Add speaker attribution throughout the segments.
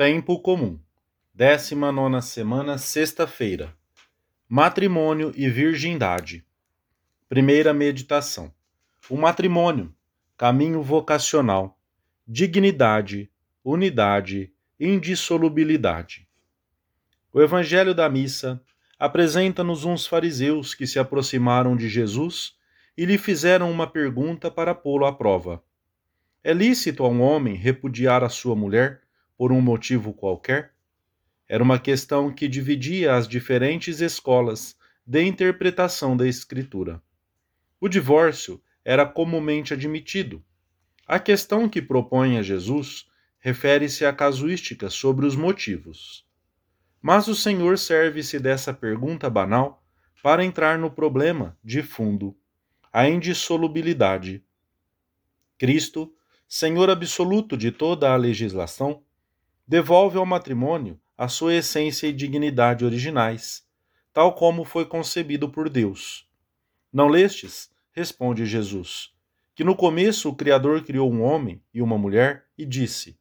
Speaker 1: Tempo comum. 19 semana, sexta-feira. Matrimônio e virgindade. Primeira meditação. O matrimônio, caminho vocacional, dignidade, unidade, indissolubilidade. O Evangelho da Missa apresenta-nos uns fariseus que se aproximaram de Jesus e lhe fizeram uma pergunta para pô-lo à prova. É lícito a um homem repudiar a sua mulher? Por um motivo qualquer? Era uma questão que dividia as diferentes escolas de interpretação da Escritura. O divórcio era comumente admitido. A questão que propõe a Jesus refere-se à casuística sobre os motivos. Mas o Senhor serve-se dessa pergunta banal para entrar no problema de fundo, a indissolubilidade. Cristo, Senhor absoluto de toda a legislação, devolve ao matrimônio a sua essência e dignidade originais, tal como foi concebido por Deus. Não lestes? Responde Jesus, que no começo o Criador criou um homem e uma mulher e disse: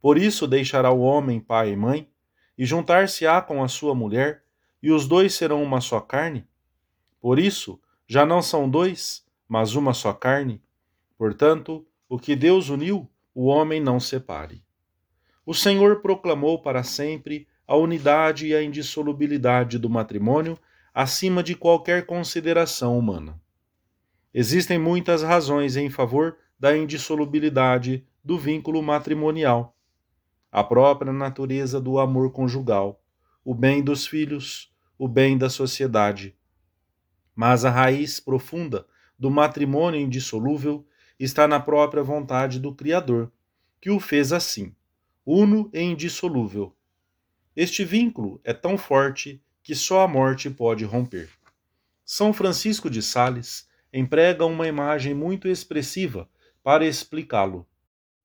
Speaker 1: Por isso deixará o homem pai e mãe, e juntar-se-á com a sua mulher, e os dois serão uma só carne? Por isso, já não são dois, mas uma só carne. Portanto, o que Deus uniu, o homem não separe o Senhor proclamou para sempre a unidade e a indissolubilidade do matrimônio acima de qualquer consideração humana. Existem muitas razões em favor da indissolubilidade do vínculo matrimonial. A própria natureza do amor conjugal, o bem dos filhos, o bem da sociedade. Mas a raiz profunda do matrimônio indissolúvel está na própria vontade do Criador, que o fez assim uno e indissolúvel. Este vínculo é tão forte que só a morte pode romper. São Francisco de Sales emprega uma imagem muito expressiva para explicá-lo.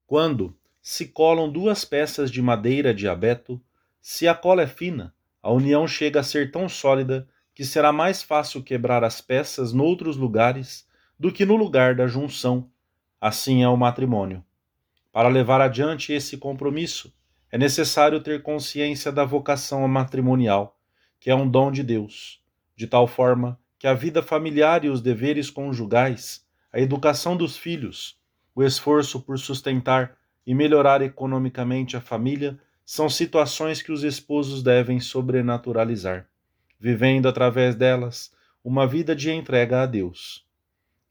Speaker 1: Quando se colam duas peças de madeira de abeto, se a cola é fina, a união chega a ser tão sólida que será mais fácil quebrar as peças noutros lugares do que no lugar da junção. Assim é o matrimônio. Para levar adiante esse compromisso, é necessário ter consciência da vocação matrimonial, que é um dom de Deus, de tal forma que a vida familiar e os deveres conjugais, a educação dos filhos, o esforço por sustentar e melhorar economicamente a família são situações que os esposos devem sobrenaturalizar, vivendo através delas uma vida de entrega a Deus.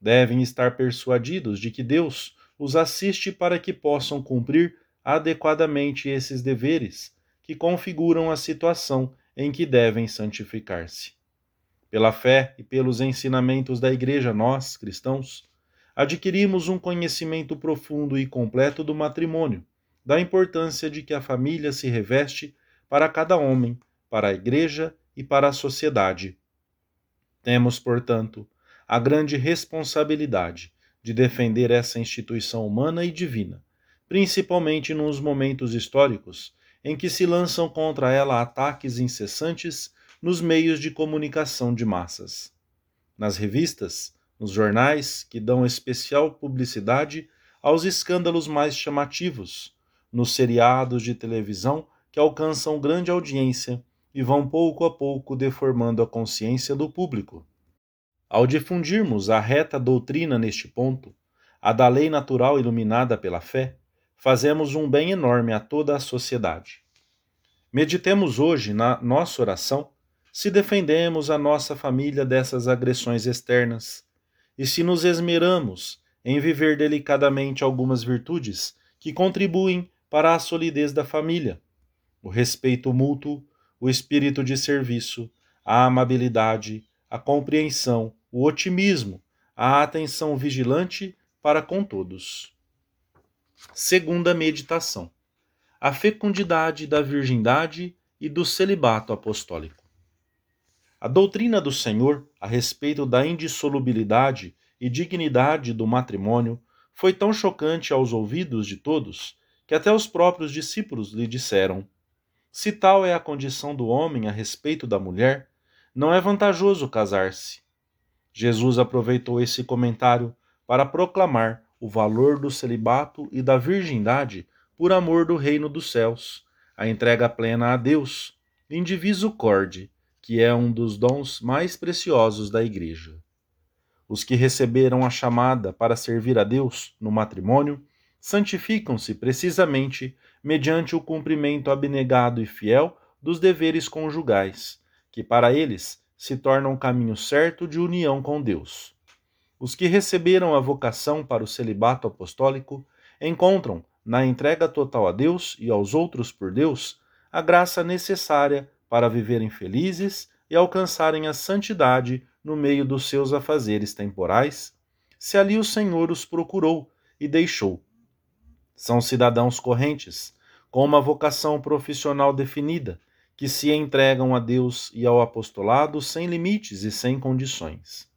Speaker 1: Devem estar persuadidos de que Deus os assiste para que possam cumprir adequadamente esses deveres que configuram a situação em que devem santificar-se. Pela fé e pelos ensinamentos da Igreja, nós, cristãos, adquirimos um conhecimento profundo e completo do matrimônio, da importância de que a família se reveste para cada homem, para a Igreja e para a sociedade. Temos, portanto, a grande responsabilidade de defender essa instituição humana e divina, principalmente nos momentos históricos em que se lançam contra ela ataques incessantes nos meios de comunicação de massas. Nas revistas, nos jornais, que dão especial publicidade aos escândalos mais chamativos, nos seriados de televisão que alcançam grande audiência e vão pouco a pouco deformando a consciência do público. Ao difundirmos a reta doutrina neste ponto, a da lei natural iluminada pela fé, fazemos um bem enorme a toda a sociedade. Meditemos hoje na nossa oração se defendemos a nossa família dessas agressões externas e se nos esmeramos em viver delicadamente algumas virtudes que contribuem para a solidez da família: o respeito mútuo, o espírito de serviço, a amabilidade, a compreensão, o otimismo, a atenção vigilante para com todos. Segunda meditação: a fecundidade da virgindade e do celibato apostólico. A doutrina do Senhor a respeito da indissolubilidade e dignidade do matrimônio foi tão chocante aos ouvidos de todos que até os próprios discípulos lhe disseram: Se tal é a condição do homem a respeito da mulher, não é vantajoso casar-se. Jesus aproveitou esse comentário para proclamar o valor do celibato e da virgindade por amor do reino dos céus, a entrega plena a Deus, indiviso corde, que é um dos dons mais preciosos da Igreja. Os que receberam a chamada para servir a Deus no matrimônio santificam-se precisamente mediante o cumprimento abnegado e fiel dos deveres conjugais, que para eles se tornam um caminho certo de união com Deus. Os que receberam a vocação para o celibato apostólico encontram, na entrega total a Deus e aos outros por Deus, a graça necessária para viverem felizes e alcançarem a santidade no meio dos seus afazeres temporais, se ali o Senhor os procurou e deixou. São cidadãos correntes, com uma vocação profissional definida, que se entregam a Deus e ao apostolado sem limites e sem condições.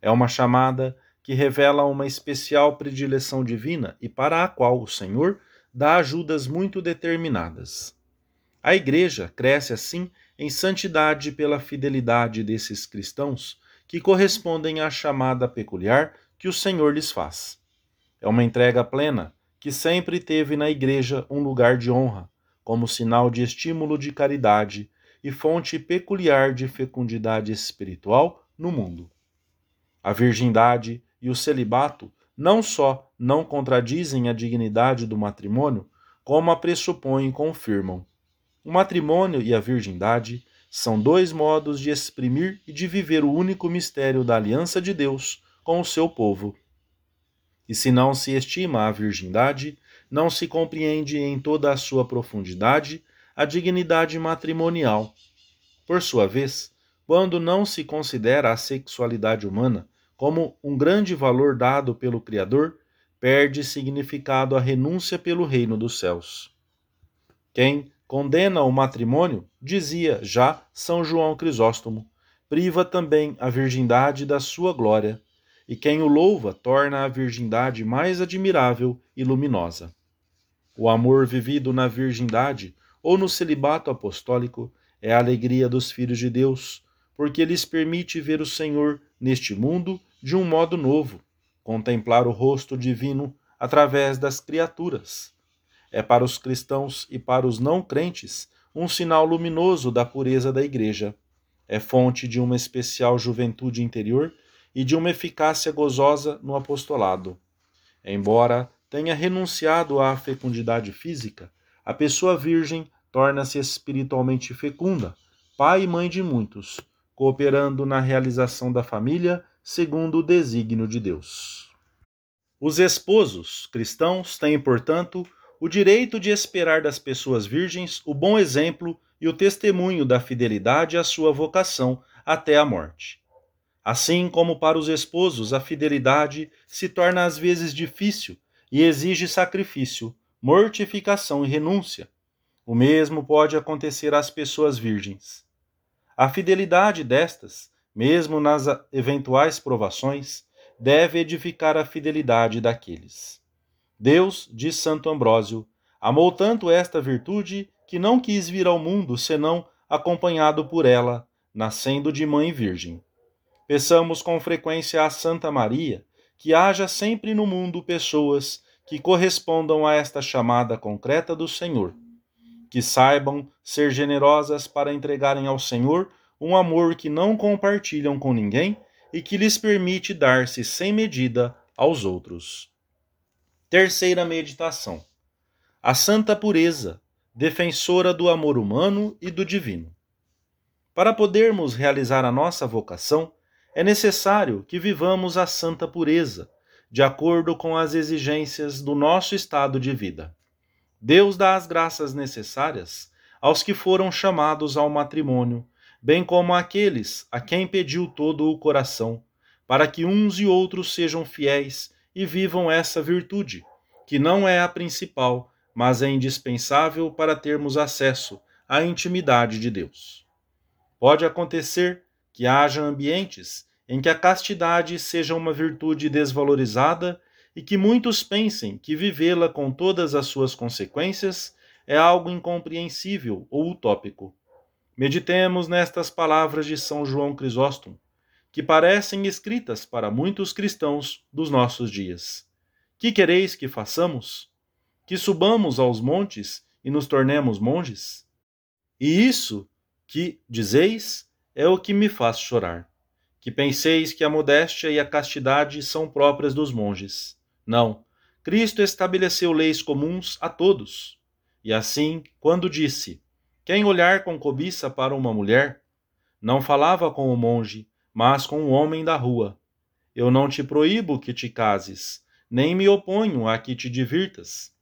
Speaker 1: É uma chamada que revela uma especial predileção divina e para a qual o Senhor dá ajudas muito determinadas. A Igreja cresce assim em santidade pela fidelidade desses cristãos que correspondem à chamada peculiar que o Senhor lhes faz. É uma entrega plena que sempre teve na Igreja um lugar de honra, como sinal de estímulo de caridade e fonte peculiar de fecundidade espiritual no mundo. A virgindade e o celibato não só não contradizem a dignidade do matrimônio, como a pressupõem e confirmam. O matrimônio e a virgindade são dois modos de exprimir e de viver o único mistério da aliança de Deus com o seu povo. E se não se estima a virgindade, não se compreende em toda a sua profundidade a dignidade matrimonial. Por sua vez, quando não se considera a sexualidade humana como um grande valor dado pelo Criador, perde significado a renúncia pelo reino dos céus. Quem condena o matrimônio, dizia já São João Crisóstomo, priva também a virgindade da sua glória, e quem o louva torna a virgindade mais admirável e luminosa. O amor vivido na virgindade ou no celibato apostólico é a alegria dos filhos de Deus, porque lhes permite ver o Senhor neste mundo de um modo novo, contemplar o rosto divino através das criaturas é para os cristãos e para os não crentes um sinal luminoso da pureza da Igreja. É fonte de uma especial juventude interior e de uma eficácia gozosa no apostolado. Embora tenha renunciado à fecundidade física, a pessoa virgem torna-se espiritualmente fecunda, pai e mãe de muitos, cooperando na realização da família segundo o desígnio de Deus. Os esposos cristãos têm, portanto, o direito de esperar das pessoas virgens o bom exemplo e o testemunho da fidelidade à sua vocação até a morte. Assim como para os esposos a fidelidade se torna às vezes difícil e exige sacrifício, mortificação e renúncia, o mesmo pode acontecer às pessoas virgens. A fidelidade destas, mesmo nas eventuais provações, deve edificar a fidelidade daqueles. Deus, diz Santo Ambrósio, amou tanto esta virtude que não quis vir ao mundo senão acompanhado por ela, nascendo de mãe virgem. Peçamos com frequência a Santa Maria que haja sempre no mundo pessoas que correspondam a esta chamada concreta do Senhor, que saibam ser generosas para entregarem ao Senhor um amor que não compartilham com ninguém e que lhes permite dar-se sem medida aos outros. Terceira meditação. A santa pureza, defensora do amor humano e do divino. Para podermos realizar a nossa vocação, é necessário que vivamos a santa pureza, de acordo com as exigências do nosso estado de vida. Deus dá as graças necessárias aos que foram chamados ao matrimônio, bem como àqueles a quem pediu todo o coração, para que uns e outros sejam fiéis e vivam essa virtude, que não é a principal, mas é indispensável para termos acesso à intimidade de Deus. Pode acontecer que haja ambientes em que a castidade seja uma virtude desvalorizada e que muitos pensem que vivê-la com todas as suas consequências é algo incompreensível ou utópico. Meditemos nestas palavras de São João Crisóstomo, que parecem escritas para muitos cristãos dos nossos dias. Que quereis que façamos? Que subamos aos montes e nos tornemos monges? E isso que dizeis é o que me faz chorar. Que penseis que a modéstia e a castidade são próprias dos monges. Não. Cristo estabeleceu leis comuns a todos. E assim, quando disse: Quem olhar com cobiça para uma mulher, não falava com o monge, mas com o homem da rua. Eu não te proíbo que te cases, nem me oponho a que te divirtas.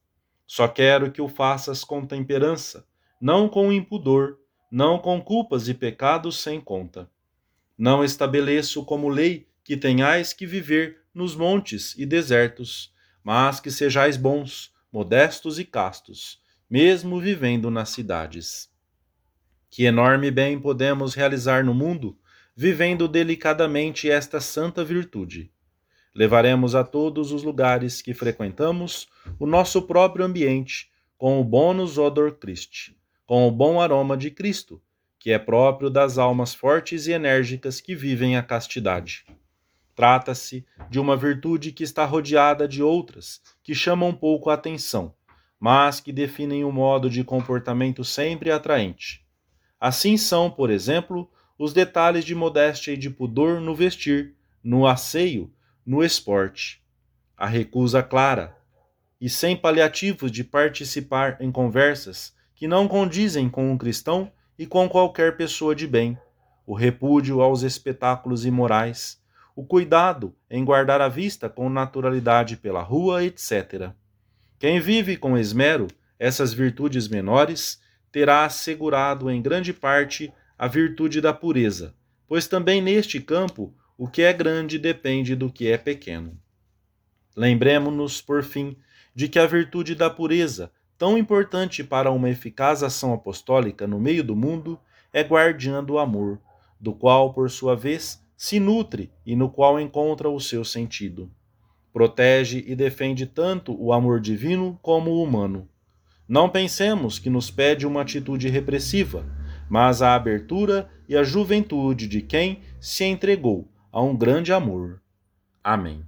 Speaker 1: Só quero que o faças com temperança, não com impudor, não com culpas e pecados sem conta. Não estabeleço como lei que tenhais que viver nos montes e desertos, mas que sejais bons, modestos e castos, mesmo vivendo nas cidades. Que enorme bem podemos realizar no mundo, vivendo delicadamente esta santa virtude. Levaremos a todos os lugares que frequentamos o nosso próprio ambiente com o bonus odor Christi, com o bom aroma de Cristo, que é próprio das almas fortes e enérgicas que vivem a castidade. Trata-se de uma virtude que está rodeada de outras que chamam pouco a atenção, mas que definem um modo de comportamento sempre atraente. Assim são, por exemplo, os detalhes de modéstia e de pudor no vestir, no asseio, no esporte. A recusa clara e sem paliativos de participar em conversas que não condizem com um cristão e com qualquer pessoa de bem, o repúdio aos espetáculos imorais, o cuidado em guardar a vista com naturalidade pela rua, etc. Quem vive com esmero essas virtudes menores terá assegurado em grande parte a virtude da pureza, pois também neste campo o que é grande depende do que é pequeno. Lembremos-nos, por fim, de que a virtude da pureza, tão importante para uma eficaz ação apostólica no meio do mundo, é guardiã do amor, do qual, por sua vez, se nutre e no qual encontra o seu sentido. Protege e defende tanto o amor divino como o humano. Não pensemos que nos pede uma atitude repressiva, mas a abertura e a juventude de quem se entregou a um grande amor. Amém.